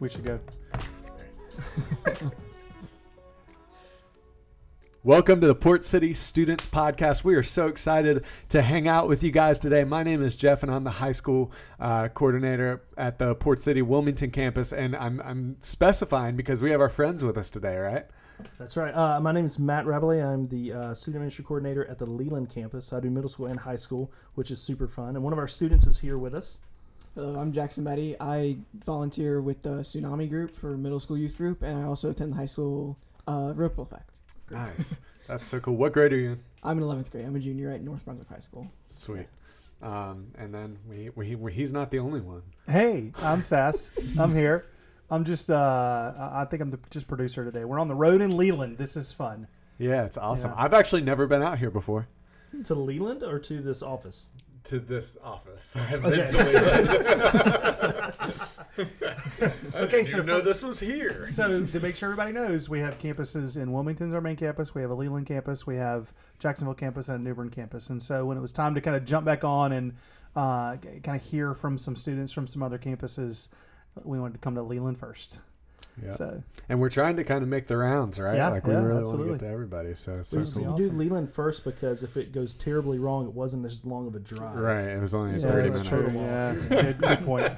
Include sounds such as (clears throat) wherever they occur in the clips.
We should go. (laughs) Welcome to the Port City Students Podcast. We are so excited to hang out with you guys today. My name is Jeff, and I'm the high school uh, coordinator at the Port City Wilmington campus. And I'm, I'm specifying because we have our friends with us today, right? That's right. Uh, my name is Matt Rabelais. I'm the uh, student ministry coordinator at the Leland campus. I do middle school and high school, which is super fun. And one of our students is here with us. Hello, I'm Jackson Betty. I volunteer with the Tsunami Group for middle school youth group, and I also attend the high school uh, Ripple Effect. Nice. That's so cool. What grade are you in? I'm in 11th grade. I'm a junior at North Brunswick High School. Sweet. Um, and then we, we, we, he's not the only one. Hey, I'm Sass. I'm here. I'm just. Uh, I I think I'm the just producer today. We're on the road in Leland. This is fun. Yeah, it's awesome. Yeah. I've actually never been out here before. To Leland or to this office? To this office. (laughs) I've Okay. (laughs) Okay, so know this was here. So to make sure everybody knows, we have campuses in Wilmington's our main campus. We have a Leland campus. We have Jacksonville campus and a New Bern campus. And so when it was time to kind of jump back on and uh, kind of hear from some students from some other campuses, we wanted to come to Leland first. Yeah. So And we're trying to kind of make the rounds, right? Yeah, like we yeah, really want absolutely. to get to everybody. So it's We, so we cool. do awesome. Leland first because if it goes terribly wrong, it wasn't as long of a drive. Right. It was only Yeah, 30 that's minutes. true. Yeah, good, good point.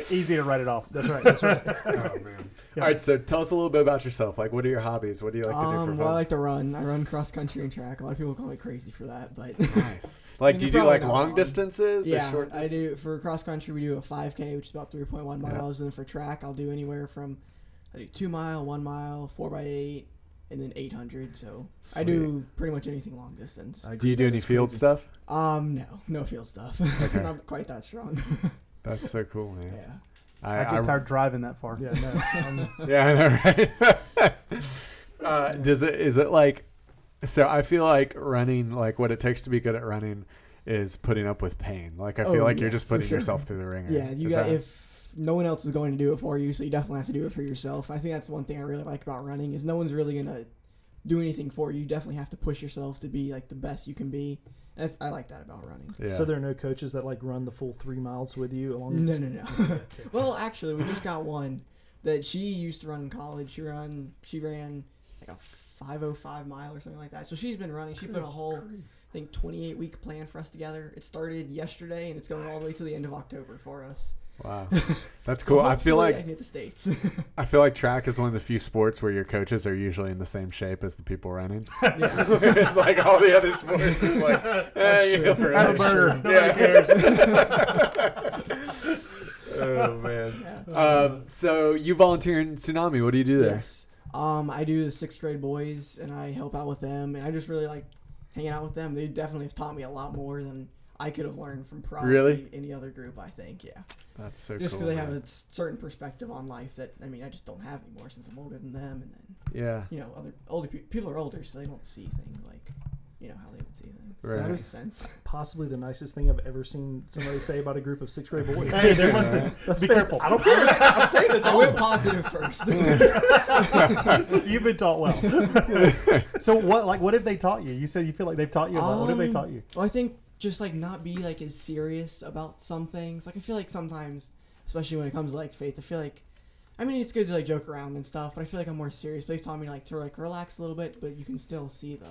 (laughs) Easy to write it off. That's right. That's right. oh, man. Yeah. All right. So tell us a little bit about yourself. Like, what are your hobbies? What do you like to do for um, fun? well, I like to run. I run cross country and track. A lot of people call me crazy for that, but (laughs) nice. Like, do you do like long wrong. distances or yeah, I do. For cross country, we do a 5K, which is about 3.1 Yeah. miles, and then for track, I'll do anywhere from I do two mile, one mile, four by eight, and then 800. So I do pretty much anything long distance. Do you do any field crazy. stuff? Um, no, no field stuff. (laughs) Okay. Not quite that strong. (laughs) That's so cool, man. yeah. I, I get tired driving that far. Yeah, no. (laughs) (laughs) (laughs) Yeah, I know, right? uh, does it? Is it like? So I feel like running, like what it takes to be good at running, is putting up with pain. Like I feel Oh, like you're just putting sure. yourself through the ringer. Yeah, you Is got that- if no one else is going to do it for you, so you definitely have to do it for yourself. I think that's one thing I really like about running is no one's really gonna do anything for you. You definitely have to push yourself to be like the best you can be. And I, I like that about running. Yeah. So there are no coaches that like run the full three miles with you along. No, no, no. (laughs) well, actually, we just got one that she used to run in college. She run, she ran like a 505 mile or something like that. So she's been running. She put a whole, I think, 28 week plan for us together. It started yesterday and it's going all the way to the end of October for us. Wow, (laughs) that's So cool. I feel like I get to states. (laughs) I feel like track is one of the few sports where your coaches are usually in the same shape as the people running. (laughs) yeah. it's like all the other sports. It's like, eh, you know, a right. burger. Nobody Yeah. cares. oh man. Yeah. Um, so you volunteer in Tsunami. What do you do there? Yes. Um, I do the sixth grade boys, and I help out with them, and I just really like hanging out with them. They definitely have taught me a lot more than I could have learned from probably Really? any other group. I think, yeah. That's so just cool. because they have a certain perspective on life that I mean, I just don't have anymore since I'm older than them, and then yeah. you know, other older pe- people are older, so they don't see things like you know how they would see things. So Right. That That makes sense. (laughs) Possibly the nicest thing I've ever seen somebody say about a group of sixth grade boys. Hey, they're listening. (laughs) That's Be careful. I don't care. I'm saying it's (laughs) I went awesome. positive first. You've been taught well. so what? Like, what have they taught you? You said you feel like they've taught you a lot. what have they Um, taught you? Well, I think just like not be like as serious about some things. Like I feel like sometimes, especially when it comes to like faith, I feel like, I mean, it's good to like joke around and stuff, but I feel like I'm more serious. But they've taught me like to like relax a little bit, but you can still see the,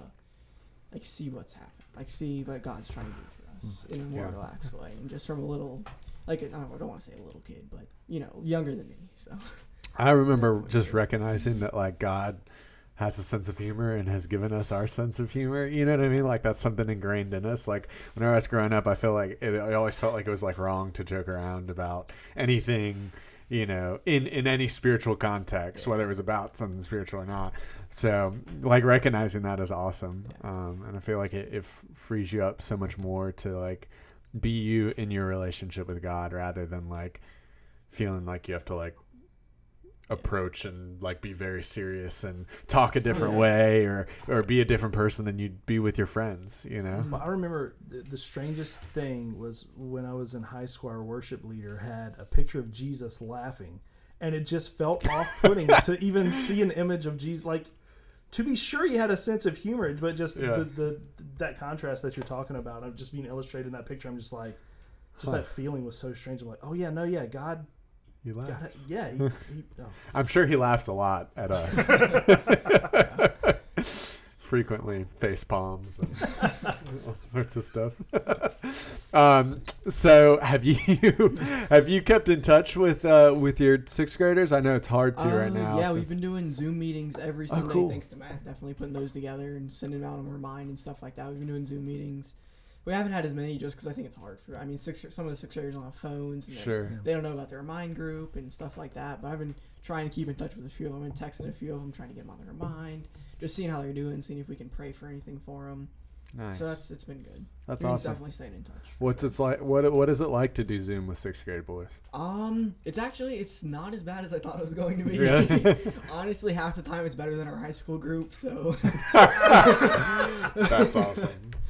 like see what's happening, like see what God's trying to do for us mm. in a more Yeah. relaxed way, and just from a little, like I don't want to say a little kid, but you know, younger than me. So I remember (laughs) just recognizing that like God has a sense of humor and has given us our sense of humor. You know what I mean? Like that's something ingrained in us. Like when I was growing up, I feel like it, I always felt like it was like wrong to joke around about anything. You know, in in any spiritual context, whether it was about something spiritual or not. So, like recognizing that is awesome, um, and I feel like it, it frees you up so much more to like be you in your relationship with God rather than like feeling like you have to like approach and like be very serious and talk a oh, different yeah. way or or be a different person than you'd be with your friends you know mm. Well, I remember the, the strangest thing was when I was in high school. Our worship leader had a picture of Jesus laughing, and it just felt (laughs) off-putting to even see an image of Jesus. Like to be sure he had a sense of humor, but just Yeah. the, the that contrast that you're talking about, of just being illustrated in that picture. I'm just like, just Huh. that feeling was so strange. I'm like, oh yeah, no, yeah, God, You God, laugh. yeah, he, he, oh. (laughs) I'm sure he laughs a lot at us. (laughs) Frequently face palms and (laughs) all sorts of stuff. um, so have you have you kept in touch with uh, with your sixth graders? I know it's hard to right Uh, now. Yeah, since- we've been doing Zoom meetings every Oh, Sunday. cool. Thanks to Matt, definitely putting those together and sending out on Remind and stuff like that. We've been doing Zoom meetings. We haven't had as many just because I think it's hard for. I mean, six some of the sixth graders don't have phones. And they're- sure. They don't know about the Remind group and stuff like that. But I've been trying to keep in touch with a few of them and texting a few of them, trying to get them on the Remind, just seeing how they're doing, seeing if we can pray for anything for them. Nice. So that's it's been good. That's We've been awesome. Definitely staying in touch. What's it's like? What what is it like to do Zoom with sixth grade boys? Um, it's actually it's not as bad as I thought it was going to be. Really? (laughs) Honestly, half the time it's better than our high school group, so (laughs) That's awesome. (laughs)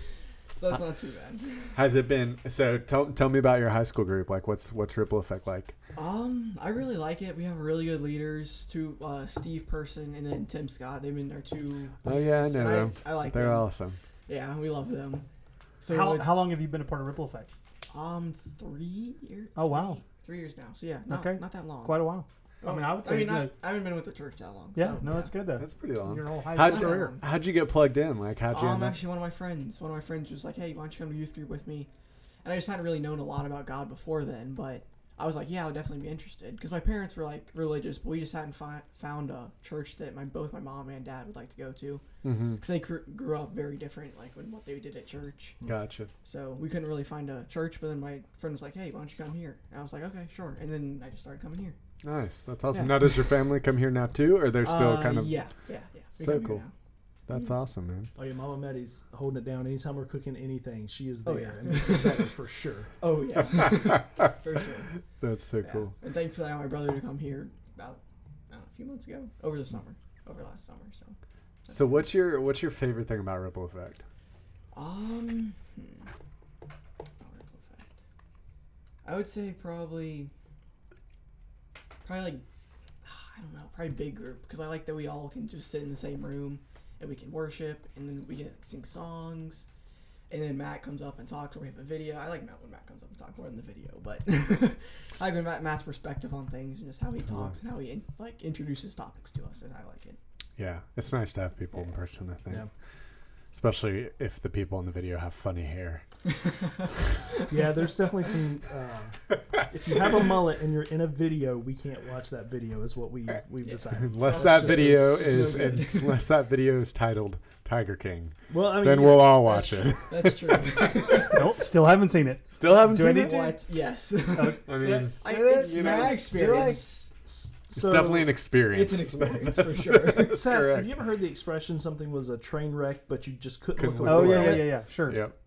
so it's not too bad. (laughs) Has it been so? Tell, tell me about your high school group. Like, what's what's Ripple Effect like? Um, I really like it. We have really good leaders. Two, uh, Steve Person and then Tim Scott. They've been our two. Oh yeah, I leaders, know them. I, like They're them. awesome. Yeah, we love them. So How, like, how long have you been a part of Ripple Effect? um three years. Oh, wow. Three years now. So yeah, not, Okay. not that long. Quite a while. I mean, I would say. I mean, you know, I haven't been with the church that long. yeah, so, no, that's good though. That's pretty long. Your whole high How'd school you, career. how'd you get plugged in? Like, how'd you Um, end up? actually, one of my friends, one of my friends was like, "Hey, why don't you come to youth group with me?" And I just hadn't really known a lot about God before then, but I was like, "Yeah, I would definitely be interested," because my parents were like religious, but we just hadn't fi- found a church that my both my mom and dad would like to go to, Mm-hmm. because they gr- grew up very different, like when what they did at church. Gotcha. So we couldn't really find a church. But then my friend was like, "Hey, why don't you come here?" And I was like, "Okay, sure." And then I just started coming here. Nice. That's awesome. Yeah. Now, does your family come here now too, or they're still Uh, kind of? yeah, yeah, yeah. We So cool. now. That's awesome, man. oh yeah, Mama Maddie's holding it down. Anytime we're cooking anything, she is Oh, there, yeah. and makes it better for sure. (laughs) Oh yeah, (laughs) for sure. That's so Yeah. cool. And thankfully, I got my brother to come here about know, a few months ago, over the summer, over last summer. So, So, what's your what's your favorite thing about Ripple Effect? um, hmm. Ripple effect. I would say probably, probably like, I don't know, probably big group because I like that we all can just sit in the same room and we can worship and then we can sing songs. And then Matt comes up and talks, or we have a video. I like Matt when Matt comes up and talks more than the video, but (laughs) I like when Matt, Matt's perspective on things and just how he mm-hmm. talks and how he in, like introduces topics to us, and I like it. Yeah, it's nice to have people in person. I think, Yeah. Especially if the people in the video have funny hair. (laughs) Yeah, there's definitely some. Um, if you have a mullet and you're in a video, we can't watch that video. Is what we we've, we've decided. Unless That's that video is good. (laughs) unless that video is titled Tiger King, Well, I mean, then yeah, we'll all watch That's it. true. That's true. (laughs) still, still haven't seen it. Still haven't Do I seen need it. to? what? Yes. I mean, I, Do it, it's, you know, it's do I- experience. s- it's so, definitely an experience. It's an experience (laughs) for sure. (laughs) Sass, have you ever heard the expression "something was a train wreck, but you just couldn't, Couldn't look look away Oh yeah, yeah, yeah, yeah. Sure. Yep.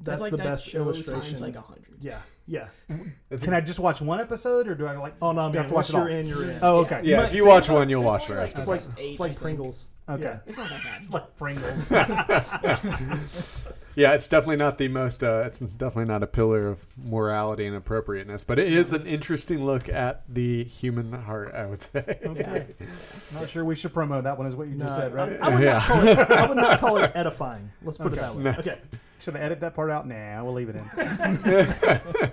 That's like the that best show illustration. Times like a hundred. yeah, yeah. It's Can I just watch one episode, or do I like? Oh no, You man! have to watch Once it all. you're in, you're in. Oh, okay. Yeah, might if you watch one, you'll watch the only, rest. like, It's it. like eight, it's I like think. Pringles. Okay. Yeah. It's not that bad. It's like Pringles. (laughs) Yeah, it's definitely not the most. Uh, it's definitely not a pillar of morality and appropriateness, but it is an interesting look at the human heart. I would say. Okay. Not sure we should promote that one, is what you just No, said, right? I, I would Yeah. not call it. I would not call it edifying. Let's put it that way. No. Okay. Should I edit that part out? Nah, we'll leave it in.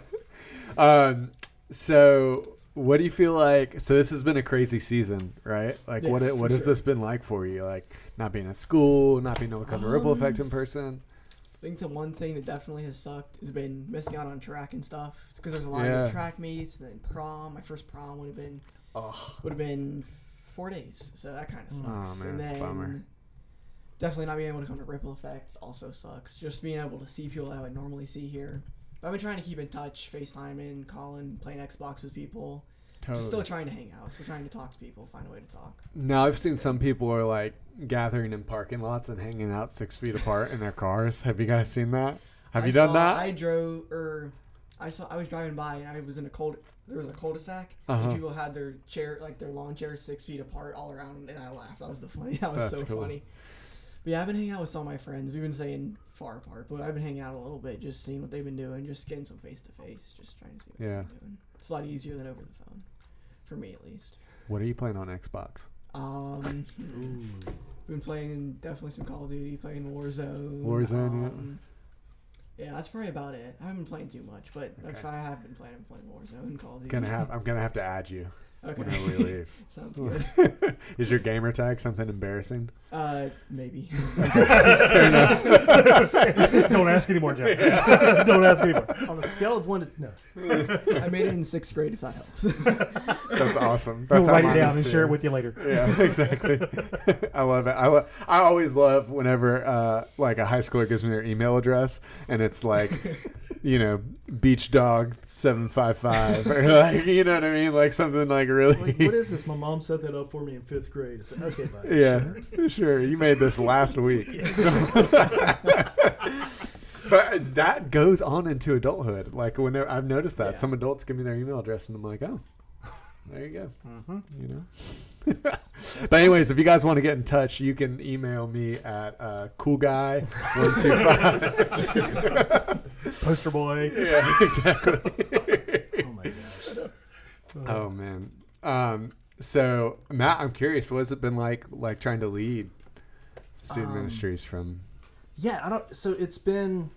(laughs) um, so what do you feel like? So this has been a crazy season, right? Like, Yeah, what what has sure. this been like for you? Like, not being at school, not being able to come to Ripple Um, Effect in person. I think the one thing that definitely has sucked has been missing out on track and stuff. Because there's a lot Yeah. of good track meets, and then prom. My first prom would have been would have been four days, so that kind of sucks. Oh, sucks. man, and that's a then bummer. Definitely not being able to come to Ripple Effects also sucks. Just being able to see people that I would normally see here. But I've been trying to keep in touch, FaceTiming, calling, playing Xbox with people. Totally. Just still trying to hang out, still trying to talk to people, find a way to talk. Now I've seen some people are like gathering in parking lots and hanging out six feet apart in their cars. Have you guys seen that? Have I you done saw- that? I drove, or I saw. I was driving by, and I was in a cold. There was a cul-de-sac, Uh-huh. and people had their chair, like their lawn chairs, six feet apart, all around, and I laughed. That was the funny. (laughs) That was That's so cool. funny. But yeah, I've been hanging out with some of my friends. We've been staying far apart, but I've been hanging out a little bit, just seeing what they've been doing, just getting some face to face, just trying to see what Yeah. they've been doing. It's a lot easier than over the phone, for me at least. What are you playing on Xbox? Um, been playing definitely some Call of Duty, playing Warzone. Warzone, yeah. um, yeah. that's probably about it. I haven't been playing too much, but if I have been playing, I'm playing Warzone Call of Duty. Gonna have. I'm gonna have to add you okay, whenever we leave. (laughs) sounds good. (laughs) Is your gamer tag something embarrassing? Uh, maybe. (laughs) Don't ask anymore, Jeff. Don't ask anymore. On a scale of one to no, I made it in sixth grade. If that helps. That's awesome. We'll That's how write it down and too. share it with you later. Yeah, exactly. I love it. I, lo- I always love whenever uh, like a high schooler gives me their email address and it's like, you know, beach dog seven five five or like you know what I mean, like something like really. like, what is this? My mom set that up for me in fifth grade. I said, okay, buddy. yeah, sure." (laughs) sure. You made this last week. (laughs) but that goes on into adulthood. Like whenever I've noticed that Yeah. some adults give me their email address and I'm like, oh, there you go. Mm-hmm. You know. (laughs) But anyways, if you guys want to get in touch, you can email me at uh, coolguy125. Poster boy. (laughs) yeah, exactly. Oh my gosh. oh man. Um, so Matt, I'm curious, what has it been like, like trying to lead student Um, ministries from? Yeah, I don't. So it's been.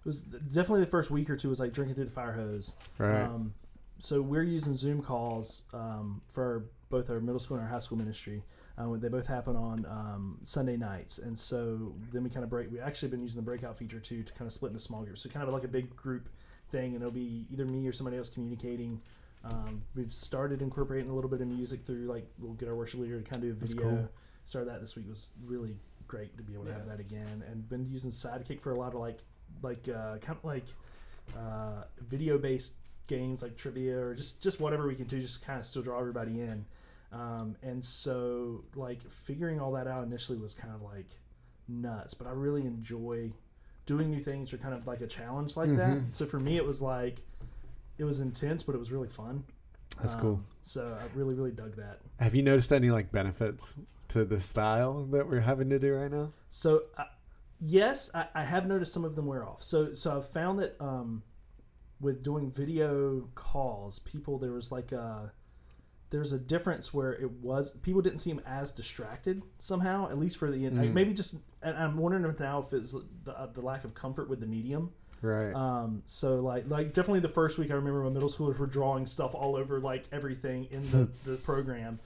It was definitely the first week or two was like drinking through the fire hose. Right. Um, so we're using Zoom calls um, for both our middle school and our high school ministry. Uh, they both happen on um, Sunday nights, and so then we kind of break. We actually been using the breakout feature too to kind of split into small groups. So kind of like a big group thing, and it'll be either me or somebody else communicating. Um, we've started incorporating a little bit of music through like we'll get our worship leader to kind of do a That's video. cool. Started that this week was really great to be able to have that again, and been using Sidekick for a lot of like like uh, kind of like uh, video based games like trivia or just just whatever we can do just kind of still draw everybody in um, and so like figuring all that out initially was kind of like nuts but i really enjoy doing new things or kind of like a challenge like Mhm. that so for me it was like it was intense but it was really fun That's Um, cool. so i really really dug that Have you noticed any like benefits to the style that we're having to do right now? So uh, yes, I, I have noticed some of them wear off. So so I've found that um, with doing video calls, people there was like a there's a difference where it was people didn't seem as distracted somehow, at least for the end. Mm. Maybe just and I'm wondering if now if it's the, uh, the lack of comfort with the medium. Right. Um, so like like definitely the first week I remember my middle schoolers were drawing stuff all over like everything in the, (laughs) the program.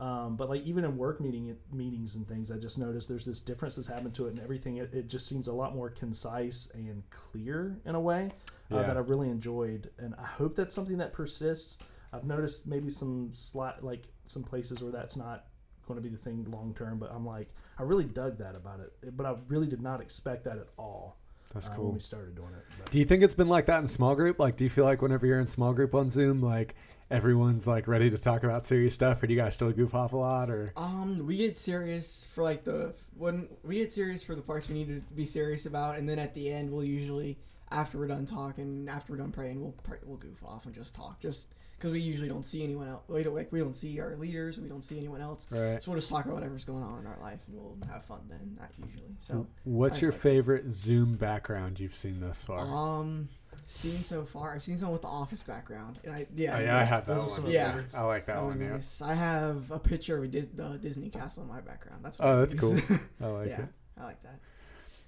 Um, but like even in work meeting meetings and things, I just noticed there's this difference that's happened to it, and everything it, it just seems a lot more concise and clear in a way uh, Yeah. that I really enjoyed, and I hope that's something that persists. I've noticed maybe some slight like some places where that's not going to be the thing long term, but I'm like I really dug that about it, but I really did not expect that at all That's uh, when cool. we started doing it. But- Do you think it's been like that in small group? Like, do you feel like whenever you're in small group on Zoom, like everyone's like ready to talk about serious stuff, or do you guys still goof off a lot? Or Um, we get serious for like the when we get serious for the parts we need to be serious about, and then at the end we'll usually after we're done talking, after we're done praying, we'll pray, we'll goof off and just talk, just because we usually don't see anyone else. We don't like we don't see our leaders, we don't see anyone else, right? so we'll just talk about whatever's going on in our life, and we'll have fun then. Not usually. So, What's your like- favorite Zoom background you've seen thus far? um, seen so far, I've seen someone with the office background, and I yeah oh, yeah, I have that Those are some one. Yeah. favorites. I like that that one. Yeah. nice. I have a picture of a Dis- the Disney castle in my background. That's Oh, what that's I cool. I like (laughs) yeah, it. I like that.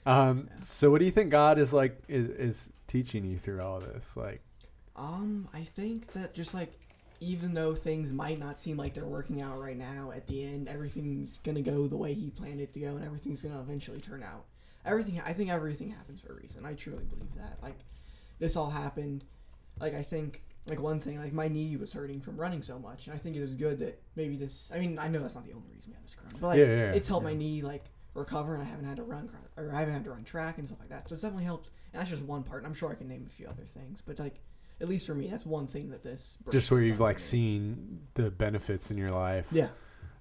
Um, Yeah. so what do you think God is like is, is teaching you through all this? Like, Um, I think that just like even though things might not seem like they're working out right now, at the end everything's gonna go the way he planned it to go, and everything's gonna eventually turn out. Everything, I think everything happens for a reason. I truly believe that. Like, this all happened. Like, I think like one thing, like my knee was hurting from running so much, and I think it was good that maybe this. I mean, I know that's not the only reason we had this corona, but like, Yeah, yeah, yeah. it's helped my knee like recover, and I haven't had to run or I haven't had to run track and stuff like that. So it's definitely helped. And that's just one part. And I'm sure I can name a few other things, but like at least for me, that's one thing that this just where you've like me. seen the benefits in your life Yeah,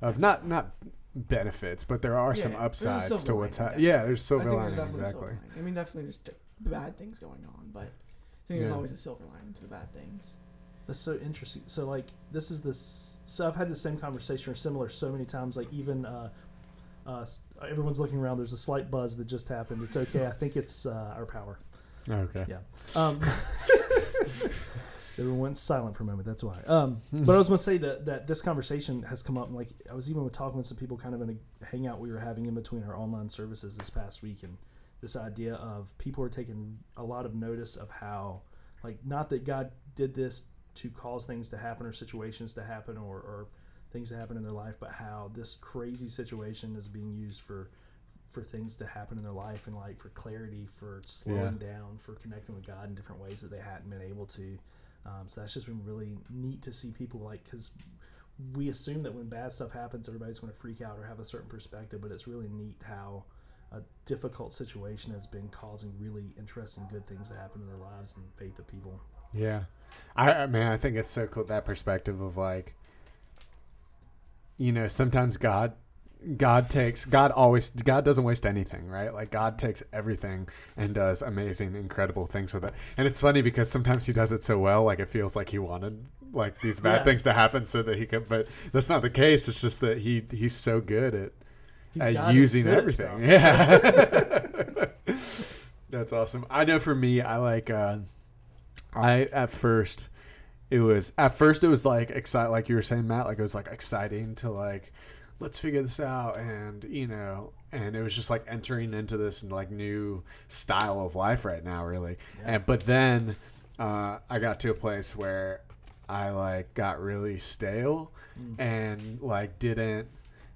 of not not benefits, but there are some Yeah, a upsides to what's happening. Yeah, there's I silver think lining exactly. silver lining. I mean, definitely there's bad things going on, but I think there's Yeah. always a silver lining to the bad things. That's so interesting. So like this is this. So I've had the same conversation or similar so many times. Like even uh, uh, everyone's looking around. There's a slight buzz that just happened. It's okay. I think it's uh, our power. Okay. Yeah. Um, (laughs) Everyone went silent for a moment. That's why. Um, but I was going to say that that this conversation has come up. And like I was even talking with some people, kind of in a hangout we were having in between our online services this past week, and this idea of people are taking a lot of notice of how, like, not that God did this to cause things to happen or situations to happen or, or things to happen in their life, but how this crazy situation is being used for for things to happen in their life and like for clarity, for slowing down, for connecting with God in different ways that they hadn't been able to. Um, so that's just been really neat to see people like because we assume that when bad stuff happens, everybody's going to freak out or have a certain perspective, but it's really neat how a difficult situation has been causing really interesting good things to happen in their lives and faith of people. Yeah, I I mean I think it's so cool that perspective of like, you know, sometimes God, God takes God always God doesn't waste anything, right? Like God takes everything and does amazing, incredible things with it. And it's funny because sometimes He does it so well, like it feels like He wanted like these bad Yeah. things to happen so that He could. But that's not the case. It's just that He He's so good at He's at using good at everything. stuff. Yeah. (laughs) (laughs) That's awesome. I know for me, I like uh I at first it was at first it was like exciting like you were saying, Matt, like it was like exciting to like let's figure this out and you know and it was just like entering into this like new style of life right now really Yeah. and but then uh, i got to a place where i like got really stale Mm. and like didn't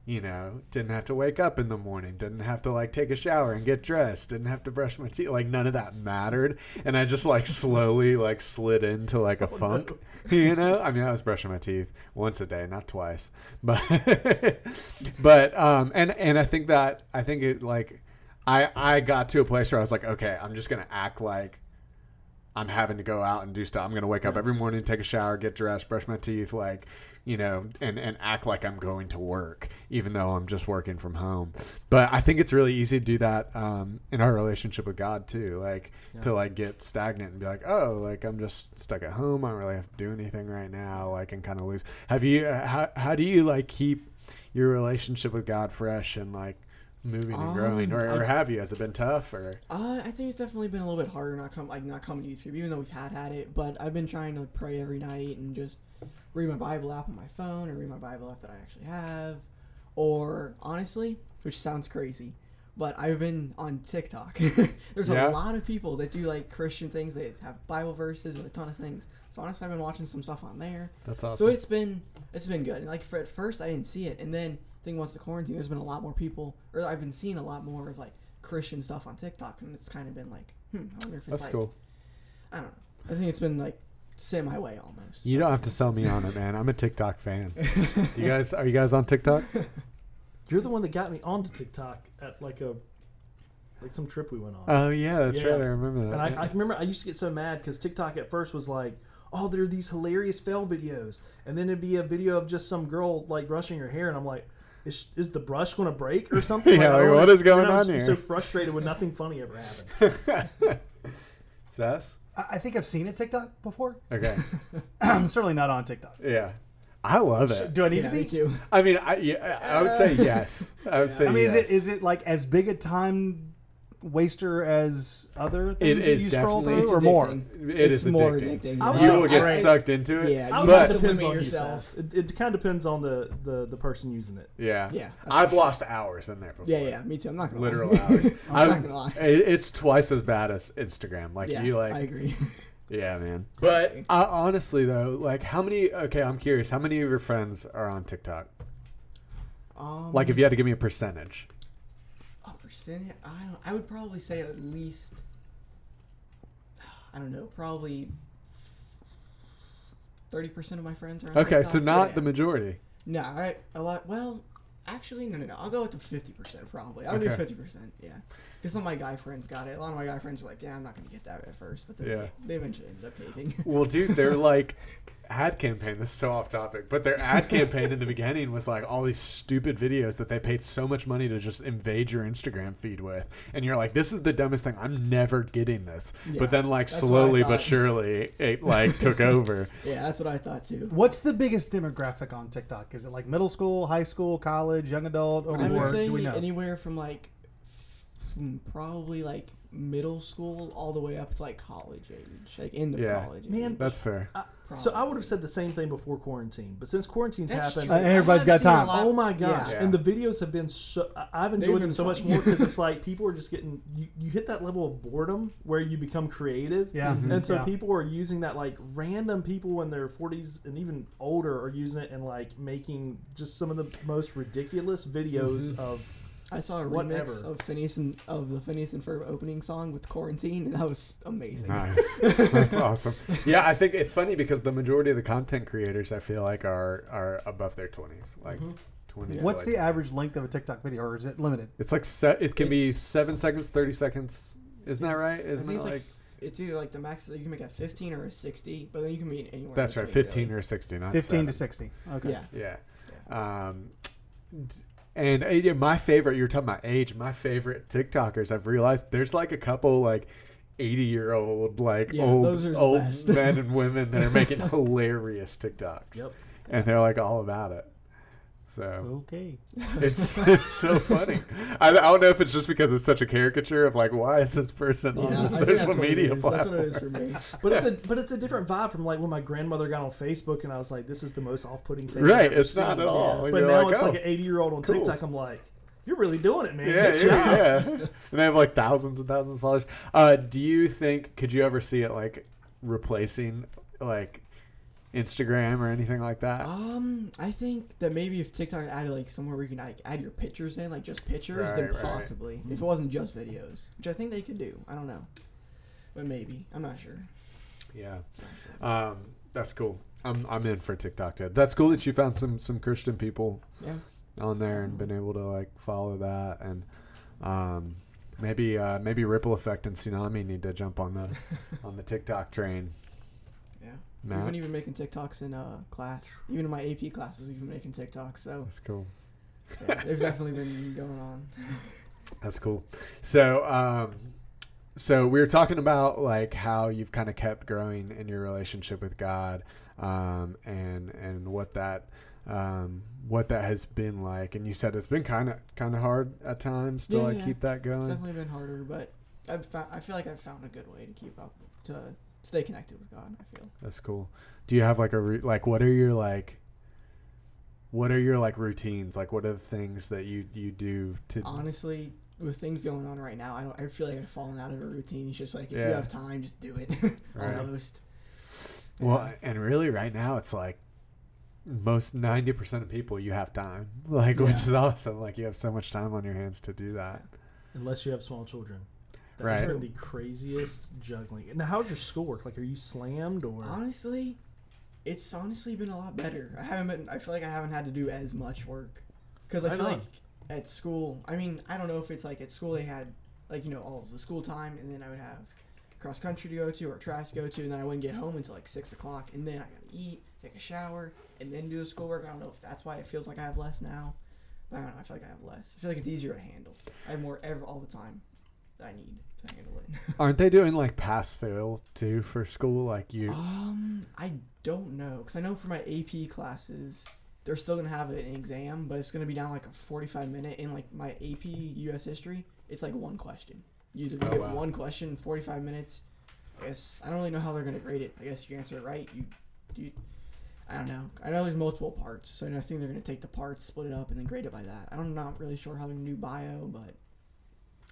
you know didn't have to wake up in the morning didn't have to like take a shower and get dressed didn't have to brush my teeth like none of that mattered. And i just like slowly like slid into like a funk (laughs) you know? I mean i was brushing my teeth once a day not twice. (laughs) But but um and and i think that i think it like i i got to a place where i was like okay i'm just gonna act like i'm having to go out and do stuff. I'm gonna wake up every morning take a shower get dressed brush my teeth like you know and and act like i'm going to work even though i'm just working from home. But i think it's really easy to do that um in our relationship with god too like to like get stagnant and be like oh like i'm just stuck at home. I don't really have to do anything right now like and kind of lose. Have you uh, how, how do you like keep your relationship with god fresh and like moving and growing? Um, or, or I- have you? Has it been tough or? Uh, I think it's definitely been a little bit harder not come like not coming to YouTube, even though we've had had it. But I've been trying to pray every night and just read my Bible app on my phone or read my Bible app that I actually have. Or honestly, which sounds crazy, but I've been on TikTok. (laughs) There's Yeah. a lot of people that do like Christian things. They have Bible verses and a ton of things. So honestly, I've been watching some stuff on there. that's awesome So it's been it's been good. And like for at first I didn't see it, and then I think once the quarantine, there's been a lot more people, or I've been seeing a lot more of like Christian stuff on TikTok, and it's kind of been like, hmm, I wonder if it's that's like cool I don't know. I think it's been like sent my way almost. you don't have to sell me on it man i'm a tiktok fan (laughs) you guys are you guys on tiktok (laughs) You're the one that got me onto TikTok at like a like some trip we went on. oh yeah that's Yeah. right i remember that And I, I remember I used to get so mad because TikTok at first was like, oh, there are these hilarious fail videos. And then it'd be a video of just some girl like brushing her hair. And I'm like, is, is the brush going to break or something? (laughs) Yeah, like, what is going on here? so frustrated when nothing funny ever happened. Sass? I I think I've seen a TikTok before. okay (clears throat) I'm certainly not on TikTok. yeah i love it Do I need Yeah, to me be? too. I mean, I, yeah, I would say (laughs) yes. I would say I mean, is it is it like as big a time waster as other It things that is you scroll through, or more? It it's is more addicting. addicting. I would You say- will get I- sucked into it. Yeah, I you have say to it depends limit on you, yourself. It, it kind of depends on the, the, the person using it. Yeah. Yeah, that's I've sure. lost hours in there before. Yeah, yeah, me too. I'm not gonna Literal lie. hours. (laughs) I'm I'm- not gonna lie. it- It's twice as bad as Instagram. Like yeah, you like, I agree. (laughs) yeah, man. But uh, honestly, though, like, how many? Okay, I'm curious. How many of your friends are on TikTok? um, Like, if you had to give me a percentage. A percentage, I don't. I would probably say at least. I don't know, probably. Thirty percent of my friends are on Okay, TikTok. so not Yeah. the majority. No, I a lot. Well, actually, no, no, no. I'll go with the fifty percent probably. I'll do fifty percent. Yeah, because some of my guy friends got it. A lot of my guy friends were like, "Yeah, I'm not gonna get that at first, but then Yeah. they eventually ended up caving. (laughs) Well, dude, their like ad campaign. This is so off topic, but their ad campaign in the beginning was like all these stupid videos that they paid so much money to just invade your Instagram feed with, and you're like, "This is the dumbest thing. I'm never getting this." Yeah, but then, like that's what I slowly but surely, it like took (laughs) over. yeah, that's what I thought too. What's the biggest demographic on TikTok? Is it like middle school, high school, college, young adult, or I would say Do we know? anywhere from like, from probably like middle school all the way up to like college age, like end of Yeah. college. Man, age. That's fair. So I would have said the same thing before quarantine, but since quarantine's That's happened, true. Uh, everybody's I got seen a time. lot- Oh my gosh! Yeah. And the videos have been so. I- I've They've enjoyed them been so much funny. more because it's (laughs) like people are just getting. You, you hit that level of boredom where you become creative. Yeah. Mhm. And so Yeah. people are using that like random people in their 40s and even older are using it and like making just some of the most ridiculous videos Mhm. of I saw a Whatever. remix of Phineas and of the Phineas and Ferb opening song with quarantine, and that was amazing. Nice. (laughs) That's awesome. Yeah, I think it's funny because the majority of the content creators I feel like are are above their twenties, like Mhm. twenties. What's the average length of a TikTok video, or is it limited? It's like set. It can be seven seconds, thirty seconds. Isn't that right? Isn't think it it's like? like f- it's either like the max that you can make a 15 or a 60, but then you can be anywhere. that's right, fifteen really. or sixty, not Fifteen to sixty. Okay. Yeah. Yeah. Um, d- and uh, my favorite, you're talking about age. My favorite TikTokers, I've realized there's like a couple like 80 year old, like Yeah, old, those are the old men and women that are making (laughs) hilarious TikToks. Yep. And they're like all about it. So Okay. (laughs) it's it's so funny. I, I don't know if it's just because it's such a caricature of like why is this person Yeah, on the social media is. That's what platform? it is for me. but it's a (laughs) but it's a different vibe from like when my grandmother got on Facebook and I was like this is the most off-putting thing Right, ever it's not at all. And but you're now like, it's oh. like an 80 year old on cool. TikTok I'm like you're really doing it man Yeah, yeah, yeah. (laughs) and they have like thousands and thousands of followers. Uh, do you think could you ever see it like replacing like Instagram or anything like that? Um, I think that maybe if TikTok added like somewhere where you can like add your pictures in, like just pictures, then Right, right. possibly. If it wasn't just videos, which I think they could do. I don't know, but maybe. I'm not sure. Yeah, um, that's cool. I'm I'm in for TikTok. Too. That's cool that you found some some Christian people Yeah. on there and been able to like follow that and um, maybe uh, maybe Ripple Effect and Tsunami need to jump on the (laughs) on the TikTok train. Matt? We've been even making TikToks in uh class. Even in my AP classes, we've been making TikToks. So That's cool. yeah, they've definitely been going on. (laughs) That's cool. So, um, so we were talking about like how you've kind of kept growing in your relationship with God, um, and and what that um, what that has been like. And you said it's been kind of kind of hard at times to Yeah, like yeah. keep that going. It's definitely been harder, but I've found, I feel like I've found a good way to keep up to stay connected with God. I feel. That's cool. Do you have like a ru- like what are your like what are your like routines? Like what are the things that you you do to honestly with things going on right now i don't i feel like i've fallen out of a routine it's just like if Yeah. you have time just do it (laughs) Right. almost Well, and really, right now, it's like most ninety percent of people you have time, (laughs) like which is awesome. Like you have so much time on your hands to do that. unless you have small children that's Right. been the craziest juggling. Now how's your schoolwork like are you slammed or? Honestly it's honestly been a lot better. I haven't been i feel like i haven't had to do as much work. Because i Right feel on. like at school i mean i don't know if it's like at school they had like you know all of the school time and then i would have cross country to go to or track to go to and then i wouldn't get home until like six o'clock and then i gotta eat take a shower and then do the schoolwork. I don't know if that's why it feels like i have less now but i don't know. I feel like i have less. I feel like it's easier to handle. I have more ever all the time that i need to handle it Aren't they doing like pass fail too for school? Like you, Um, I don't know because I know for my AP classes, they're still gonna have an exam, but it's gonna be down like a forty-five minute. In like my AP U.S. history, it's like one question. You either Oh, get wow. one question forty-five minutes. I guess I don't really know how they're gonna grade it. I guess you answer it right. You, you, I don't know. I know there's multiple parts, so I think they're gonna take the parts, split it up, and then grade it by that. I'm not really sure how they're gonna do bio, but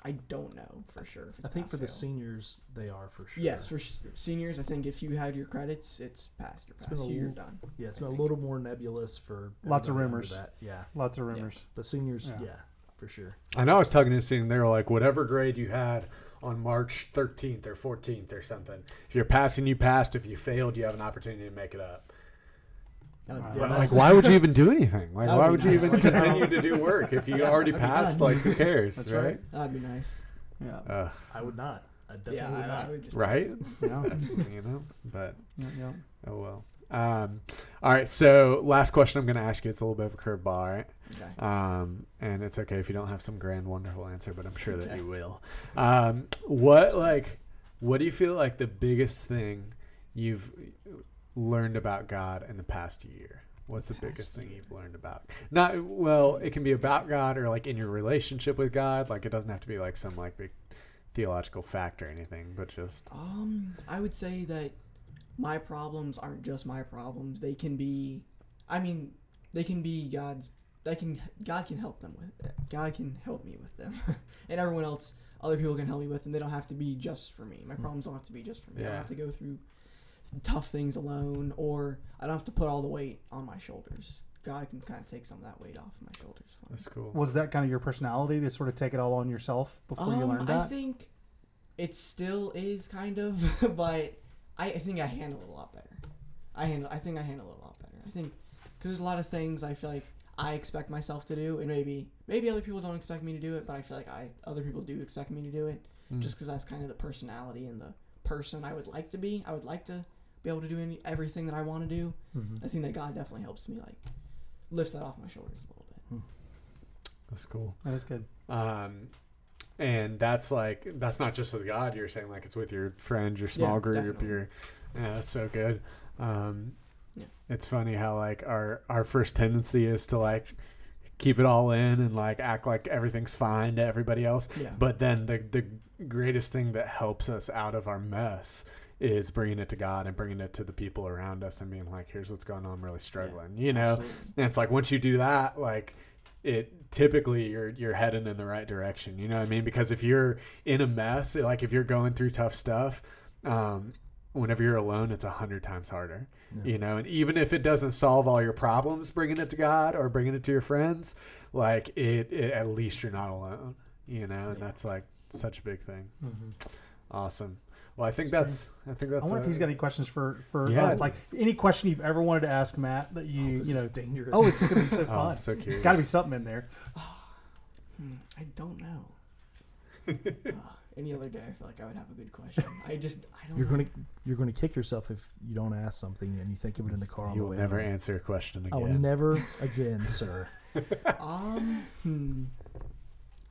I don't know for sure. If it's i think pass, for the seniors they are for sure Yes, for s- seniors, I think if you had your credits, it's passed. You're It's been a You're l- done. yeah it's I been a little more nebulous for Lots of rumors. that. yeah Lots of rumors. but seniors Yeah. yeah, for sure I know I was talking to a student. They were like, whatever grade you had on March thirteenth or fourteenth or something. If you're passing, you passed. If you failed, you have an opportunity to make it up. That'd Wow. be But, nice. like, why would you even do anything? Like, That would why be would you even continue to do work if you Yeah, already passed? Like, who cares, That's right? right. That'd be nice. Yeah. Uh, i would not i definitely yeah, would I, not I would just. right? Yeah. (laughs) That's you know, but yeah, yeah. oh well. Um, all right. So, last question I'm going to ask you. It's a little bit of a curveball, all right? Okay. Um, and it's okay if you don't have some grand, wonderful answer, but I'm sure that Okay. you will. Um, what like, what do you feel like the biggest thing you've learned about God in the past year? What's the, biggest thing you've learned about? Not well, it can be about God or like in your relationship with God. Like it doesn't have to be like some like big theological fact or anything, but just Um, I would say that my problems aren't just my problems. They can be, I mean, they can be God's. They can God can help them with. God can help me with them, (laughs) and everyone else, other people can help me with them. They don't have to be just for me. My problems don't have to be just for me. I don't have to go through tough things alone, or I don't have to put all the weight on my shoulders. God can kind of take some of that weight off my shoulders. For me. that's cool. Was that kind of your personality to sort of take it all on yourself before you learned learned I think it still is kind of, (laughs) but I, I think I handle it a lot better. I handle. I think I handle it a lot better. I think because there's a lot of things I feel like I expect myself to do, and maybe maybe other people don't expect me to do it, but I feel like I other people do expect me to do it, Mm. just because that's kind of the personality and the person I would like to be. I would like to be able to do any, everything that I want to do. Mhm. I think that God definitely helps me like lift that off my shoulders a little bit. That's cool. That is good. Um, and that's like that's not just with God. You're saying like it's with your friends, your small Yeah, group, definitely. your yeah, that's so good. Um, Yeah. It's funny how like our our first tendency is to like keep it all in and like act like everything's fine to everybody else. Yeah. But then the the greatest thing that helps us out of our mess is bringing it to God and bringing it to the people around us and being like, "Here's what's going on. I'm really struggling." You know, Absolutely. and it's like once you do that, like it typically you're you're heading in the right direction. You know what I mean? Because if you're in a mess, like if you're going through tough stuff, um, whenever you're alone, it's a hundred times harder. Yeah. You know, and even if it doesn't solve all your problems, bringing it to God or bringing it to your friends, like it, it at least you're not alone. You know, and Yeah. that's like such a big thing. Mhm. Awesome. Well, I think That's that's I think that's. I wonder a- if he's got any questions for for Yeah. us. Like any question you've ever wanted to ask Matt that you Oh, this you know. is dangerous. Oh, it's gonna be so (laughs) Oh, fun. I'm so curious. Got to be something in there. (sighs) Hmm, I don't know. (laughs) Uh, any other day, I feel like I would have a good question. I just, I don't. You're know. gonna you're gonna kick yourself if you don't ask something and you think of it in the car on You the will way never home. answer a question I will again. never (laughs) again, sir. Um, hmm.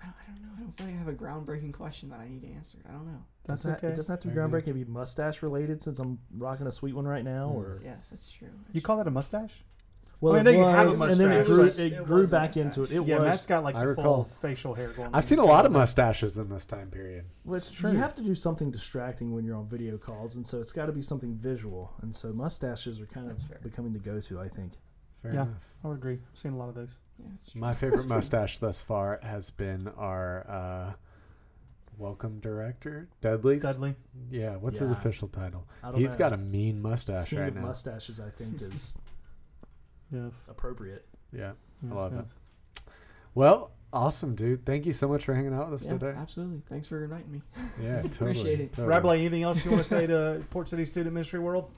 I don't, I don't know. I don't feel like I have a groundbreaking question that I need answered. I don't know. That's Doesn't okay. It doesn't have to be Very groundbreaking. It can be mustache related since I'm rocking a sweet one right now. Mm. Or Yes, that's true. That's You call that a mustache? well, I mean, I it know you have a was, and then it mustache, grew, but- it It grew was a back into it. mustache. It yeah, was. Matt's got like I the recall. full facial hair going. I've seen a lot of mustaches in this time period. Well, it's, true. You have to do something distracting when you're on video calls, and so it's got to be something visual. And so mustaches are kind That's of fair. becoming the go-to, I think. Fair Yeah. enough. I would agree. I've seen a lot of those. yeah. My favorite mustache thus far has been our uh, welcome director, Dudley. Dudley. Yeah, what's his Yeah. official title? I don't He's know. got a mean mustache King right of now. mustaches, I think, (laughs) is Yes. appropriate. Yeah. yes, love it. yes. Well, awesome, dude. Thank you so much for hanging out with us Yeah, today. absolutely. Thanks for inviting me. Yeah, (laughs) totally. Appreciate it. totally. Rabbi, anything else you want to say to Port City Student Ministry World?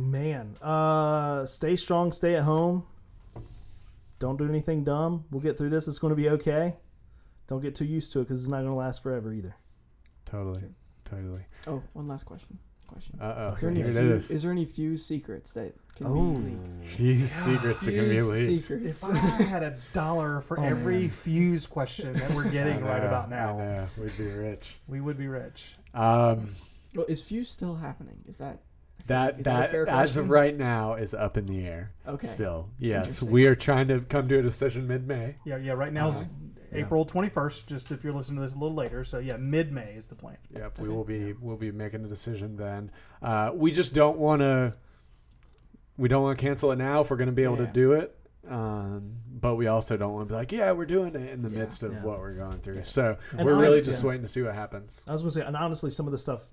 Man, uh, stay strong, stay at home. Don't do anything dumb. We'll get through this. It's going to be okay. Don't get too used to it because it's not going to last forever either. Totally. Sure. Totally. Oh, one last question. Question. Uh oh. Is there any Here few, is. is there any few secrets that can Oh. be leaked? Few secrets that can be Few leaked. Secrets. If I had a dollar for Oh, every man. fuse question that we're (laughs) I getting right about now, know. We'd be rich. we would be rich. Um, well, is Fuse still happening? Is that that Is that that, as of right now is up in the air. okay? Still, yes, we are trying to come to a decision mid-May. Yeah, yeah. Right now is Uh, yeah. April twenty first. Just if you're listening to this a little later, so yeah, mid May is the plan. Yep, we will be we'll be making a decision then. Uh, we just don't want to. We don't want to cancel it now if we're going to be able Yeah. to do it. Um, but we also don't want to be like, yeah, we're doing it in the Yeah. midst of Yeah. what we're going through. Yeah. So And we're really just yeah. waiting to see what happens. I was going to say, and honestly, some of the stuff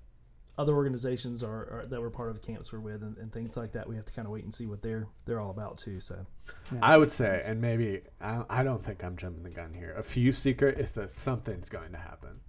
other organizations are, are that we're part of camps we're with and, and things like that, we have to kind of wait and see what they're they're all about too. So Yeah. I would say, and maybe I, I don't think I'm jumping the gun here. A Fuse secret is that something's going to happen.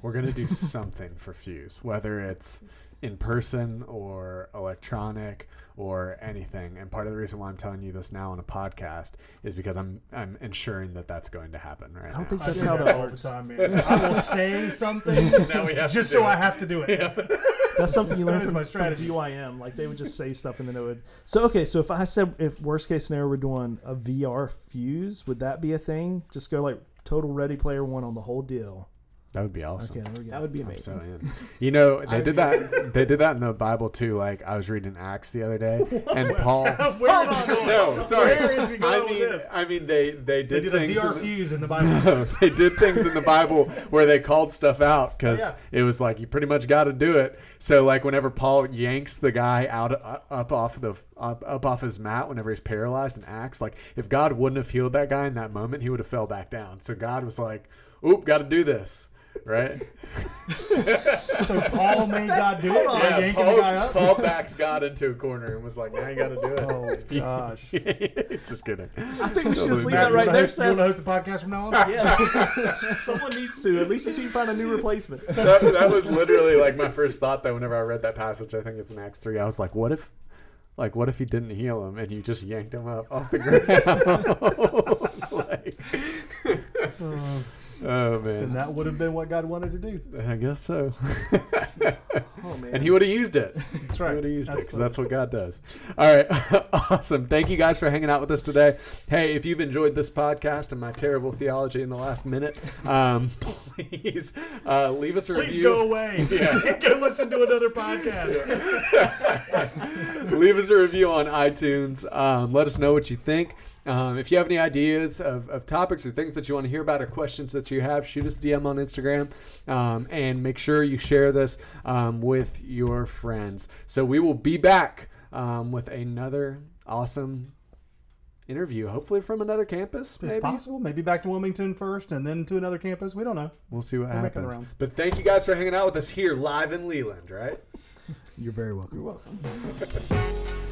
We're going to do (laughs) something for Fuse, whether it's in person or electronic or anything. And part of the reason why I'm telling you this now on a podcast is because I'm I'm ensuring that that's going to happen right I don't now. think I that's do how that that all the works. time, man. I will (laughs) say something (laughs) Now we have just to do so I have to do it. (laughs) That's something you learn That is from, my from strategy. DYM. Like they would just say stuff and then it would. So okay, so if I said if worst case scenario we're doing a VR fuse, would that be a thing? Just go like total Ready Player One on the whole deal. That would be awesome. Okay, there we go. That would be I'm so amazing. in. (laughs) You know, they did that. (laughs) They did that in the Bible too. Like I was reading Acts the other day, (laughs) and Paul. Where is he going? No, sorry. Where is he going I with mean, this? I mean, they they They did, did a things. VR in the- fuse in the Bible. No, they did things in the Bible where they called stuff out because Oh, it was like you pretty much got to do it. So like whenever Paul yanks the guy out uh, up off the up, up off his mat whenever he's paralyzed and acts like if God wouldn't have healed that guy in that moment, he would have fell back down. So God was like, "Oop, got to do this." Right? so Paul made God do it Yeah, yanking Paul, the guy up. Paul backed God into a corner and was like, "Now you got to do it." Oh (laughs) gosh. (laughs) Just kidding. I think we should just leave Matt, that right wanna there. host- you want to host the podcast from now on? Yeah, (laughs) someone needs to at least until you find a new replacement. that, that was literally like my first thought though whenever I read that passage. I think it's in Acts three. I was like, what if, like, what if he didn't heal him and you just yanked him up off the ground? like, oh (laughs) And man, And that would have been what God wanted to do. I guess so. (laughs) Oh man, and he would have used it. That's right. He would have used it because that's what God does. All right, (laughs) awesome. Thank you guys for hanging out with us today. Hey, if you've enjoyed this podcast and my terrible theology in the last minute, um, please uh, leave us a Please review. go away. Yeah. go listen to another podcast. leave us a review on iTunes. Um, let us know what you think. Um, if you have any ideas of, of topics or things that you want to hear about or questions that you have, shoot us a DM on Instagram um, and make sure you share this um, with your friends. So we will be back um, with another awesome interview, hopefully from another campus. It's possible. Maybe back to Wilmington first and then to another campus. We don't know. We'll see what We're making the happens. rounds. But thank you guys for hanging out with us here live in Leland, right? you're very welcome. You're welcome. (laughs)